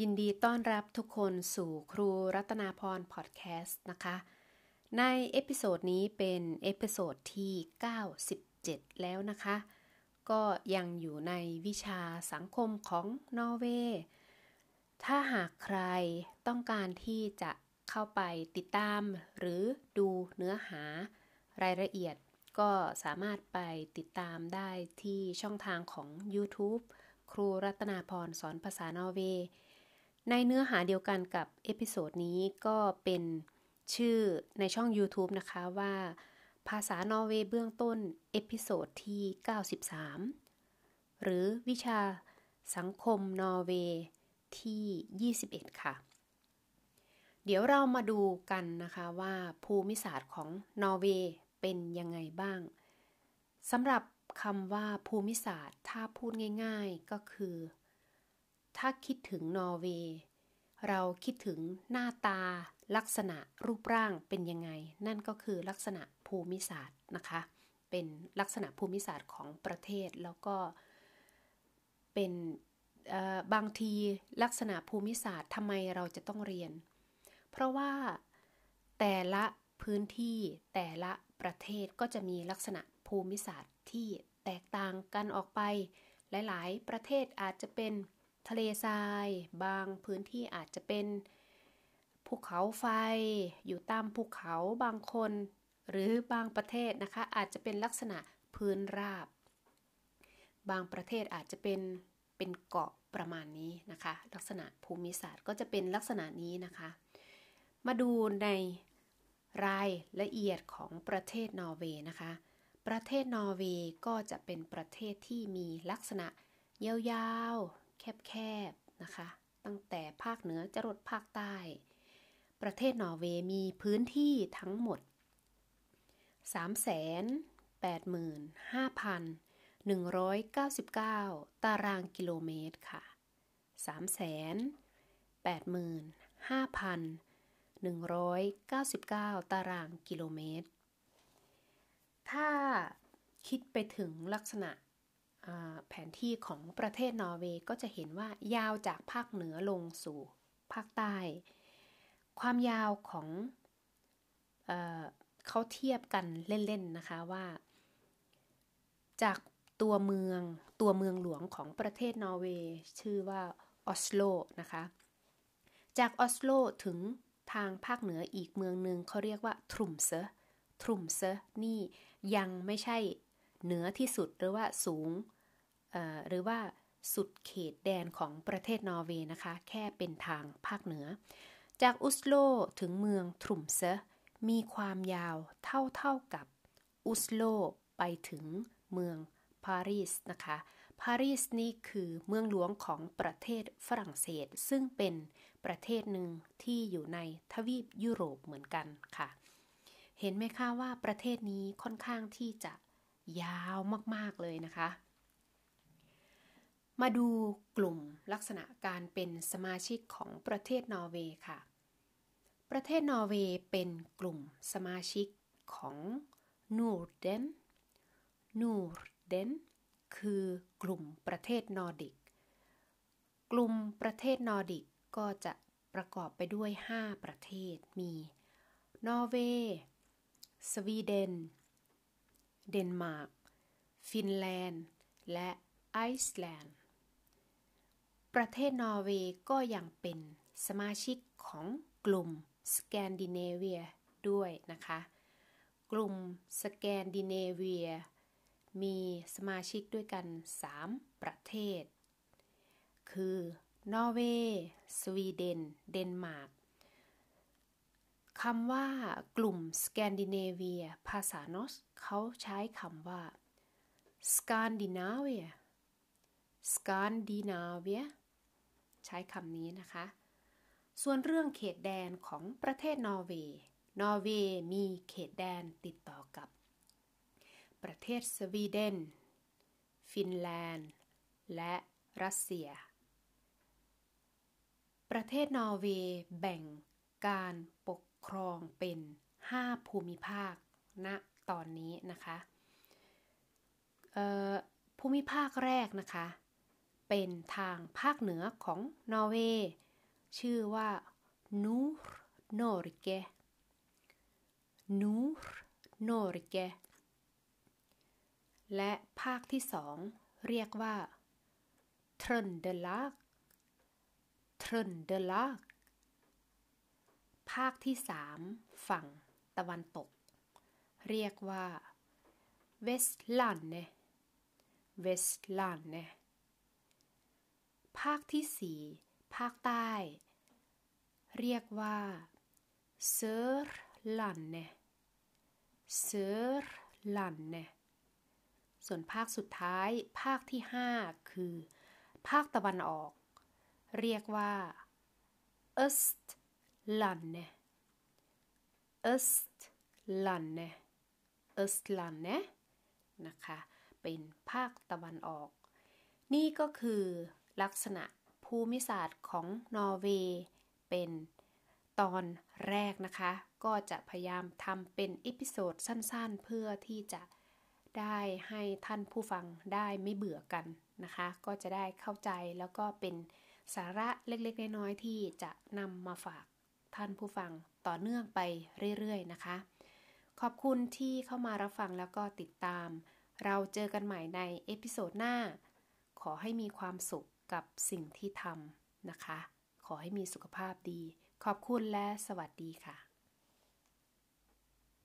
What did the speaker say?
ยินดีต้อนรับทุกคนสู่ครูรัตนาพรพอดแคสต์นะคะ ใน episode นี้เป็น episode ที่ 97 แล้วนะคะ ก็ยังอยู่ในวิชาสังคมของนอร์เวย์ ถ้าหากใครต้องการที่จะเข้าไปติดตาม หรือดูเนื้อหารายละเอียด ก็สามารถไปติดตามได้ที่ช่องทางของ YouTube ครูรัตนาพรสอนภาษานอร์เวย์ ในเนื้อหาเดียวกันกับ episode นี้ก็เป็นชื่อในช่อง YouTube นะคะว่า ภาษานอร์เวย์เบื้องต้น episode ที่ 93 หรือวิชาสังคมนอร์เวย์ที่ 21 ค่ะ เดี๋ยวเรามาดูกันนะคะว่าภูมิศาสตร์ของนอร์เวย์เป็นยังไงบ้างสำหรับคำว่าภูมิศาสตร์ถ้าพูดง่าย ๆ ก็คือ ถ้าคิดถึงนอร์เวย์เราคิดถึงหน้าตาลักษณะรูปร่างเป็นยังไง นั่นก็คือลักษณะภูมิศาสตร์นะคะ เป็นลักษณะภูมิศาสตร์ของประเทศแล้วก็เป็นบางทีลักษณะภูมิศาสตร์ทำไมเราจะต้องเรียน เพราะว่าแต่ละพื้นที่แต่ละประเทศก็จะมีลักษณะภูมิศาสตร์ที่แตกต่างกันออกไป หลาย ๆ ประเทศอาจจะเป็น ทะเลทราย บางพื้นที่อาจจะเป็นภูเขาไฟ อยู่ตามภูเขาบางคน หรือบางประเทศนะคะ อาจจะเป็นลักษณะพื้นราบ บางประเทศอาจจะเป็นเป็นเกาะประมาณนี้นะคะ ลักษณะภูมิศาสตร์ก็จะเป็นลักษณะนี้นะคะ มาดูในรายละเอียดของประเทศนอร์เวย์นะคะ ประเทศนอร์เวย์ก็จะเป็นประเทศที่มีลักษณะยาว แคบๆนะคะ ตั้งแต่ภาคเหนือจรดภาคใต้ ประเทศนอร์เวย์มีพื้นที่ทั้งหมด 385,199 ตารางกิโลเมตรค่ะ 385,199 ตารางกิโลเมตร ถ้าคิดไปถึงลักษณะ แผนที่ของประเทศนอร์เวย์ก็จะเห็นว่ายาวจากภาคเหนือลงสู่ภาคใต้ ความยาวของเอเขาเทียบกันเล่นๆนะคะว่า จากตัวเมืองตัวเมืองหลวงของประเทศนอร์เวย์ชื่อว่าออสโลนะคะ จากออสโลถึงทางภาคเหนืออีกเมืองหนึ่งเขาเรียกว่าทรุมเซทรุมเซนี่ยังไม่ใช่เหนือที่สุดหรือว่าสูง หรือว่าสุดเขตแดนของประเทศนอร์เวย์นะคะ แค่เป็นทางภาคเหนือ จากอุสโลถึงเมืองทรุมเซมีความยาวเท่าๆกับอุสโลไปถึงเมืองปารีสนะคะ ปารีสนี่คือเมืองหลวงของประเทศฝรั่งเศส ซึ่งเป็นประเทศหนึ่งที่อยู่ในทวีปยุโรปเหมือนกันค่ะ เห็นไหมคะว่าประเทศนี้ค่อนข้างที่จะยาวมากๆเลยนะคะ มาดูกลุ่มลักษณะการเป็นสมาชิกของประเทศนอร์เวย์ค่ะ ประเทศนอร์เวย์เป็นกลุ่มสมาชิกของ Norden Norden คือกลุ่มประเทศนอร์ดิก กลุ่มประเทศนอร์ดิกก็จะประกอบไปด้วย 5 ประเทศ มี นอร์เวย์ สวีเดน เดนมาร์ก ฟินแลนด์ และไอซ์แลนด์ ประเทศนอร์เวย์ก็ยังเป็นสมาชิกของกลุ่มสแกนดิเนเวียด้วยนะคะ กลุ่มสแกนดิเนเวียมีสมาชิกด้วยกัน 3 ประเทศ คือนอร์เวย์ สวีเดน เดนมาร์กคำว่ากลุ่มสแกนดิเนเวีย ภาษา Norsk เขาใช้คำว่าSkandinavia Skandinavia ใช้คำนี้นะคะ ส่วนเรื่องเขตแดนของประเทศนอร์เวย์ นอร์เวย์มีเขตแดนติดต่อกับ ประเทศสวีเดน ฟินแลนด์ และรัสเซีย ประเทศนอร์เวย์แบ่งการปกครองเป็น 5 ภูมิภาคณตอนนี้นะคะภูมิภาคแรกนะคะ เป็นทางภาคเหนือของนอร์เวย์ชื่อว่า Nord-Norge Nord-Norge และภาคที่สองเรียกว่า Trøndelag Trøndelag ภาคที่สามฝั่งตะวันตก เรียกว่า Vestlandet Vestlandet ภาคที่สี่ภาคใต้ เรียกว่า Sørlandet Sørlandet ส่วนภาคสุดท้ายภาคที่ห้าคือ ภาคตะวันออก เรียกว่า Østlandet Østlandet Østlandet นะคะ เป็นภาคตะวันออก นี่ก็คือ ลักษณะภูมิศาสตร์ของนอร์เวย์เป็นตอนแรกนะคะ ก็จะพยายามทำเป็น episode สั้นๆ เพื่อที่จะได้ให้ท่านผู้ฟังได้ไม่เบื่อกันนะคะ ก็จะได้เข้าใจแล้วก็เป็นสาระเล็กๆ น้อยๆที่จะนำมาฝากท่านผู้ฟังต่อเนื่องไปเรื่อยๆนะคะ ขอบคุณที่เข้ามารับฟังแล้วก็ติดตาม เราเจอกันใหม่ใน episode หน้า ขอให้มีความสุข กับสิ่งที่ทำนะคะ ขอให้มีสุขภาพดี ขอบคุณและสวัสดีค่ะ